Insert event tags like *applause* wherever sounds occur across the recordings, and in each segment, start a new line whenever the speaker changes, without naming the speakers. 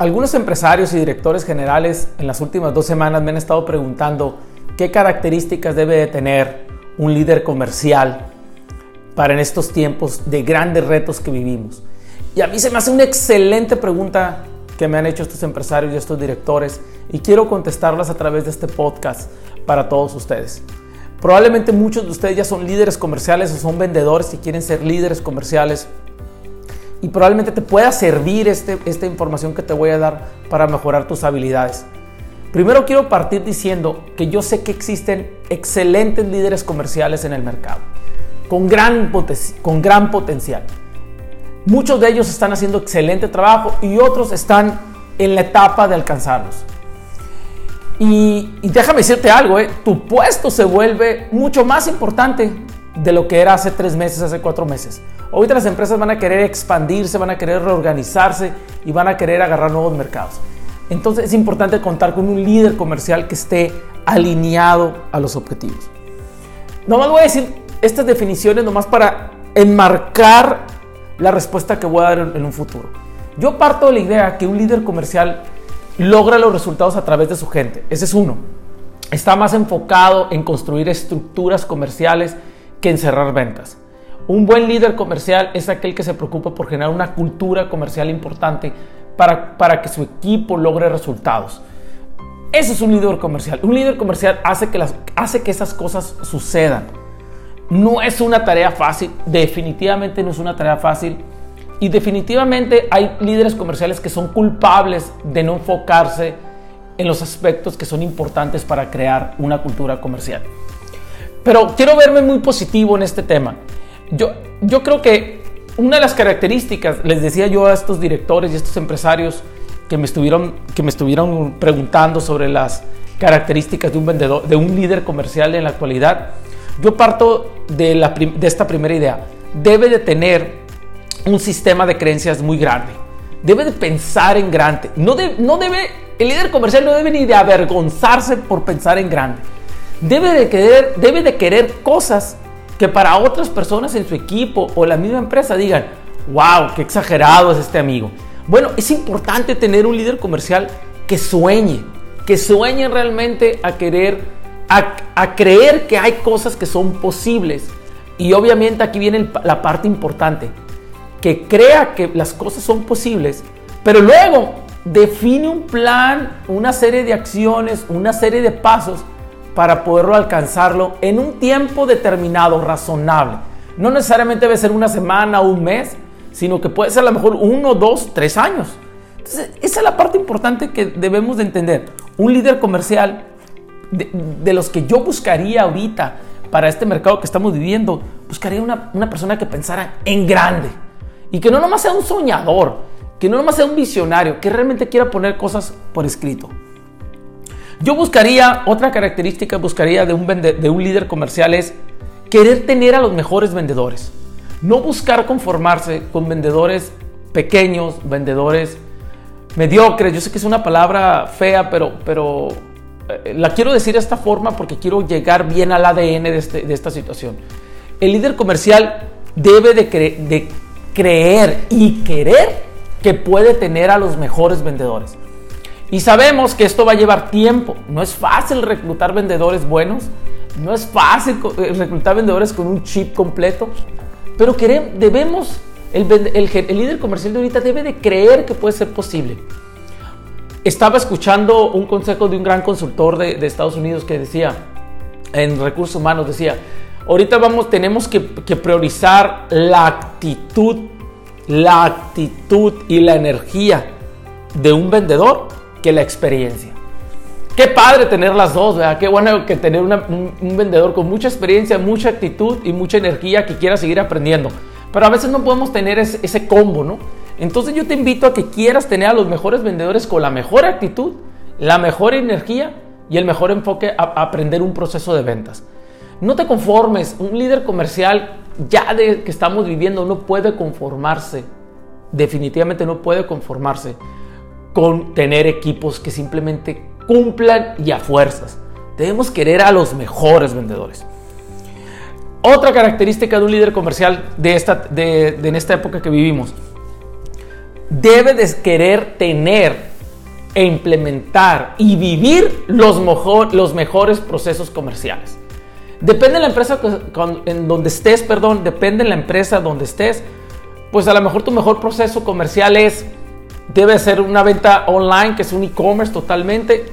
Algunos empresarios y directores generales en las últimas dos semanas me han estado preguntando qué características debe de tener un líder comercial para en estos tiempos de grandes retos que vivimos. Y a mí se me hace una excelente pregunta que me han hecho estos empresarios y estos directores y quiero contestarlas a través de este podcast para todos ustedes. Probablemente muchos de ustedes ya son líderes comerciales o son vendedores y quieren ser líderes comerciales y probablemente te pueda servir este, esta información que te voy a dar para mejorar tus habilidades. Primero quiero partir diciendo que yo sé que existen excelentes líderes comerciales en el mercado, con gran, potencial. Muchos de ellos están haciendo excelente trabajo y otros están en la etapa de alcanzarlos. Y, déjame decirte algo, eh, tu puesto se vuelve mucho más importante de lo que era hace tres meses, hace cuatro meses. Ahorita las empresas van a querer expandirse, van a querer reorganizarse y van a querer agarrar nuevos mercados. Entonces es importante contar con un líder comercial que esté alineado a los objetivos. Nomás voy a decir estas definiciones nomás para enmarcar la respuesta que voy a dar en un futuro. Yo parto de la idea que un líder comercial logra los resultados a través de su gente. Ese es uno. Está más enfocado en construir estructuras comerciales que en cerrar ventas. Un buen líder comercial es aquel que se preocupa por generar una cultura comercial importante para, para que su equipo logre resultados. Ese es un líder comercial. Un líder comercial hace que, las, hace que esas cosas sucedan. No es una tarea fácil, definitivamente no es una tarea fácil. Y definitivamente hay líderes comerciales que son culpables de no enfocarse en los aspectos que son importantes para crear una cultura comercial. Pero quiero verme muy positivo en este tema. Yo, yo creo que una de las características, les decía yo a estos directores y estos empresarios que me estuvieron, que me estuvieron preguntando sobre las características de un vendedor, de un líder comercial en la actualidad, yo parto de, la, de esta primera idea. Debe de tener un sistema de creencias muy grande. Debe de pensar en grande. No, no debe, el líder comercial no debe ni de avergonzarse por pensar en grande. Debe de querer, debe de querer cosas que para otras personas en su equipo o la misma empresa digan, wow, qué exagerado es este amigo. Bueno, es importante tener un líder comercial que sueñe, que sueñe realmente a querer, a, creer que hay cosas que son posibles. Y obviamente aquí viene la parte importante, que crea que las cosas son posibles, pero luego define un plan, una serie de acciones, una serie de pasos para poderlo alcanzarlo en un tiempo determinado, razonable. No necesariamente debe ser una semana o un mes, sino que puede ser a lo mejor uno, dos, tres años. Entonces, esa es la parte importante que debemos de entender. Un líder comercial, de, los que yo buscaría ahorita para este mercado que estamos viviendo, buscaría una, una persona que pensara en grande y que no nomás sea un soñador, que no nomás sea un visionario, que realmente quiera poner cosas por escrito. Yo buscaría, otra característica buscaría de un, de un líder comercial es querer tener a los mejores vendedores. No buscar conformarse con vendedores pequeños, vendedores mediocres. Yo sé que es una palabra fea, pero, pero eh, la quiero decir de esta forma porque quiero llegar bien al ADN de, este, de esta situación. El líder comercial debe de, de creer y querer que puede tener a los mejores vendedores. Y sabemos que esto va a llevar tiempo. No es fácil reclutar vendedores buenos. No es fácil eh, reclutar vendedores con un chip completo. Pero queremos, debemos, el, líder comercial de ahorita debe de creer que puede ser posible. Estaba escuchando un consejo de un gran consultor de, Estados Unidos que decía, en recursos humanos, decía, ahorita vamos, tenemos que priorizar la actitud, la actitud y la energía de un vendedor que la experiencia. Qué padre tener las dos, ¿verdad? Qué bueno que tener un, vendedor con mucha experiencia, mucha actitud y mucha energía que quiera seguir aprendiendo. Pero a veces no podemos tener ese, combo, ¿no? Entonces yo te invito a que quieras tener a los mejores vendedores con la mejor actitud, la mejor energía y el mejor enfoque a, a aprender un proceso de ventas. No te conformes, un líder comercial ya de que estamos viviendo no puede conformarse, definitivamente no puede conformarse con tener equipos que simplemente cumplan y a fuerzas. Debemos querer a los mejores vendedores. Otra característica de un líder comercial de esta, de, en esta época que vivimos, debe de querer tener e implementar y vivir los, mejor, los mejores procesos comerciales. Depende de la empresa en donde estés, perdón, depende de la empresa donde estés, pues a lo mejor tu mejor proceso comercial es, debe ser una venta online, que es un e-commerce totalmente,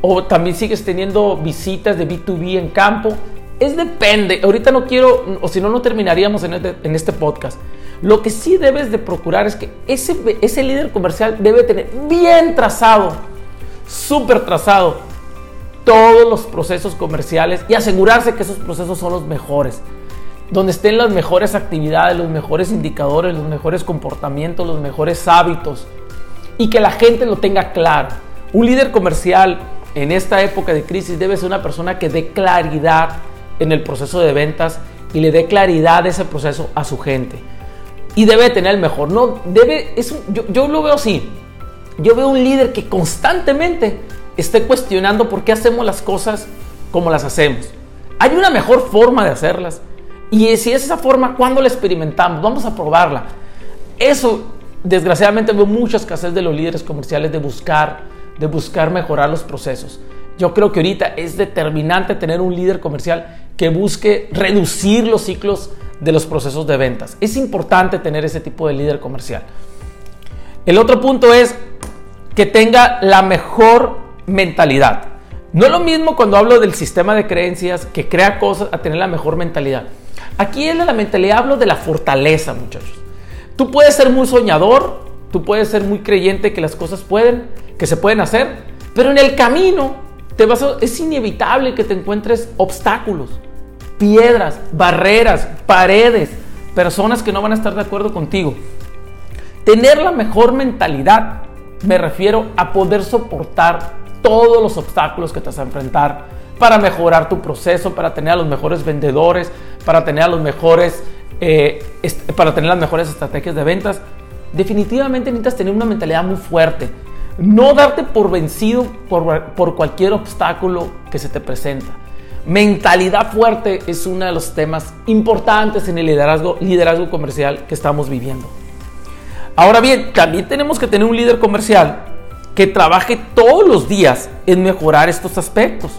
o también sigues teniendo visitas de B2B en campo. Es depende, ahorita no quiero, o si no, no terminaríamos en este, en este podcast. Lo que sí debes de procurar es que ese, ese líder comercial debe tener bien trazado, súper trazado, todos los procesos comerciales y asegurarse que esos procesos son los mejores. Donde estén las mejores actividades, los mejores indicadores, los mejores comportamientos, los mejores hábitos. Y que la gente lo tenga claro. Un líder comercial en esta época de crisis debe ser una persona que dé claridad en el proceso de ventas y le dé claridad ese proceso a su gente y debe tener el mejor. No, debe, es yo, yo lo veo así. Yo veo un líder que constantemente esté cuestionando por qué hacemos las cosas como las hacemos. Hay una mejor forma de hacerlas. Y si es esa forma, ¿cuándo la experimentamos? Vamos a probarla. Eso, desgraciadamente, veo mucha escasez de los líderes comerciales de buscar, de buscar mejorar los procesos. Yo creo que ahorita es determinante tener un líder comercial que busque reducir los ciclos de los procesos de ventas. Es importante tener ese tipo de líder comercial. El otro punto es que tenga la mejor mentalidad. No es lo mismo cuando hablo del sistema de creencias que crea cosas a tener la mejor mentalidad. Aquí de la mentalidad, hablo de la fortaleza, muchachos. Tú puedes ser muy soñador, tú puedes ser muy creyente que las cosas pueden, que se pueden hacer, pero en el camino te vas es inevitable que te encuentres obstáculos piedras, barreras, paredes, personas que no van a estar de acuerdo contigo. Tener la mejor mentalidad, me refiero a poder soportar todos los obstáculos que te vas a enfrentar para mejorar tu proceso, para tener a los mejores vendedores, para tener a los mejores, eh, para tener las mejores estrategias de ventas. Definitivamente necesitas tener una mentalidad muy fuerte. No darte por vencido por, por cualquier obstáculo que se te presenta. Mentalidad fuerte es uno de los temas importantes en el liderazgo, liderazgo comercial que estamos viviendo. Ahora bien, también tenemos que tener un líder comercial que trabaje todos los días en mejorar estos aspectos.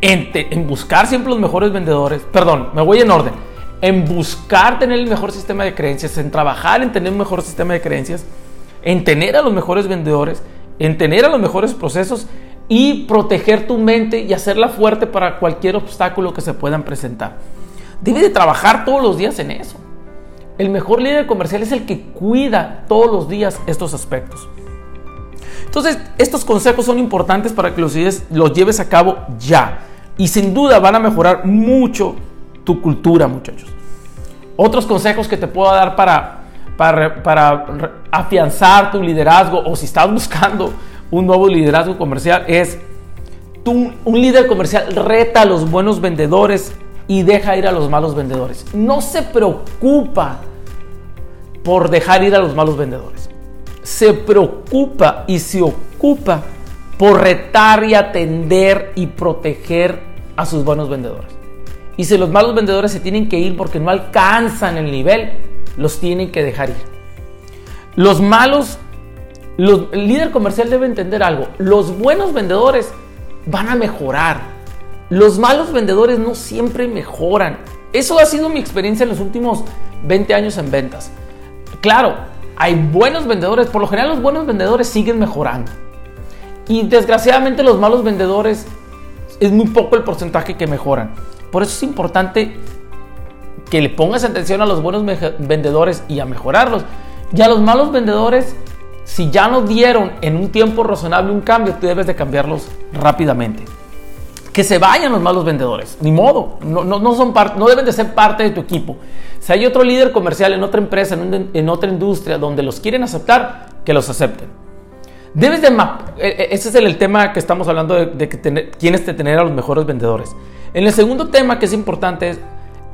En, en, buscar siempre los mejores vendedores, perdón, me voy en orden, en buscar tener el mejor sistema de creencias, en trabajar en tener un mejor sistema de creencias, en tener a los mejores vendedores, en tener a los mejores procesos y proteger tu mente y hacerla fuerte para cualquier obstáculo que se puedan presentar. Debe de trabajar todos los días en eso. El mejor líder comercial es el que cuida todos los días estos aspectos. Entonces, estos consejos son importantes para que los, los lleves a cabo ya. Y sin duda van a mejorar mucho tu cultura, muchachos. Otros consejos que te puedo dar para, para, para afianzar tu liderazgo o si estás *laughs* buscando un nuevo liderazgo comercial es tú, un líder comercial reta a los buenos vendedores y deja ir a los malos vendedores. No se preocupa por dejar ir a los malos vendedores. Se preocupa y se ocupa por retar y atender y proteger a sus buenos vendedores. Y si los malos vendedores se tienen que ir porque no alcanzan el nivel, los tienen que dejar ir. Los malos el líder comercial debe entender algo. Los buenos vendedores van a mejorar. Los malos vendedores no siempre mejoran. Eso ha sido mi experiencia en los últimos 20 años en ventas. Claro, hay buenos vendedores. Por lo general los buenos vendedores siguen mejorando. Y desgraciadamente los malos vendedores es muy poco el porcentaje que mejoran. Por eso es importante que le pongas atención a los buenos vendedores y a mejorarlos. Y a los malos vendedores si ya no dieron en un tiempo razonable un cambio, tú debes de cambiarlos rápidamente. Que se vayan los malos vendedores, ni modo, no, no, son no deben de ser parte de tu equipo. Si hay otro líder comercial en otra empresa, en, otra industria donde los quieren aceptar, que los acepten. Debes de e, e, ese es el, tema que estamos hablando de, que tienes que tener a los mejores vendedores. En el segundo tema que es importante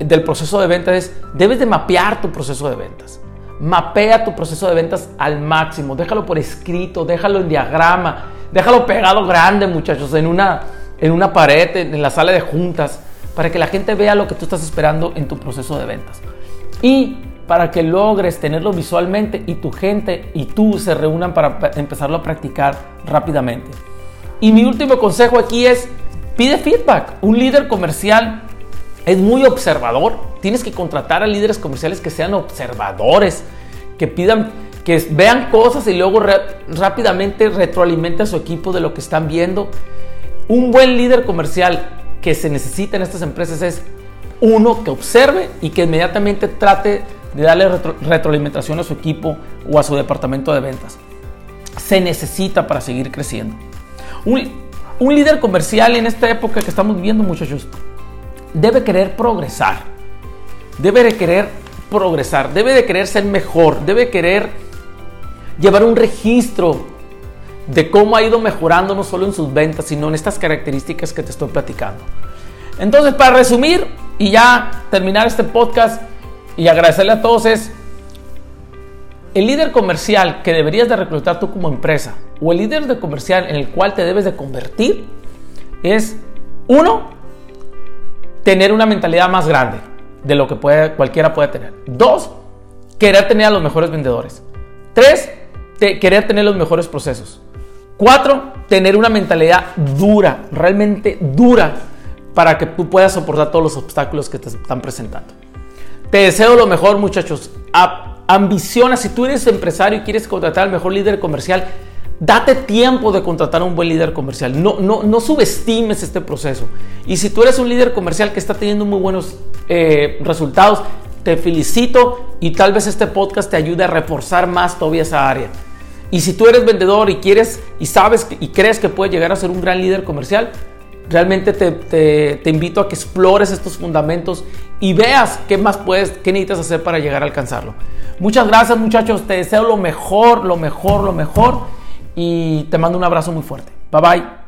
del proceso de ventas es debes de mapear tu proceso de ventas. Mapea tu proceso de ventas al máximo, déjalo por escrito, déjalo en diagrama, déjalo pegado grande, muchachos, en una, en una pared, en la sala de juntas, para que la gente vea lo que tú estás esperando en tu proceso de ventas. Y para que logres tenerlo visualmente y tu gente y tú se reúnan para empezarlo a practicar rápidamente. Y mi último consejo aquí es, pide feedback. Un líder comercial es muy observador. Tienes que contratar a líderes comerciales que sean observadores, que pidan, que vean cosas y luego rápidamente retroalimenten a su equipo de lo que están viendo. Un buen líder comercial que se necesita en estas empresas es uno que observe y que inmediatamente trate de darle retroalimentación a su equipo o a su departamento de ventas. Se necesita para seguir creciendo. Un, un líder comercial en esta época que estamos viviendo, muchachos, debe querer progresar. Debe de querer progresar, debe de querer ser mejor, debe querer llevar un registro de cómo ha ido mejorando no solo en sus ventas, sino en estas características que te estoy platicando. Entonces, para resumir y ya terminar este podcast y agradecerle a todos es el líder comercial que deberías de reclutar tú como empresa o el líder de comercial en el cual te debes de convertir es uno, tener una mentalidad más grande de lo que puede, cualquiera puede tener. Dos, querer tener a los mejores vendedores. Tres, querer tener los mejores procesos. Cuatro, tener una mentalidad dura, realmente dura, para que tú puedas soportar todos los obstáculos que te están presentando. Te deseo lo mejor, muchachos. ambiciona, si tú eres empresario y quieres contratar al mejor líder comercial, date tiempo de contratar a un buen líder comercial. No, no, no subestimes este proceso. Y si tú eres un líder comercial que está teniendo muy buenos eh, resultados, te felicito y tal vez este podcast te ayude a reforzar más todavía esa área. Y si tú eres vendedor y quieres y sabes y crees que puedes llegar a ser un gran líder comercial, realmente te, invito a que explores estos fundamentos y veas qué más puedes, qué necesitas hacer para llegar a alcanzarlo. Muchas gracias muchachos, te deseo lo mejor, lo mejor, lo mejor y te mando un abrazo muy fuerte. Bye bye.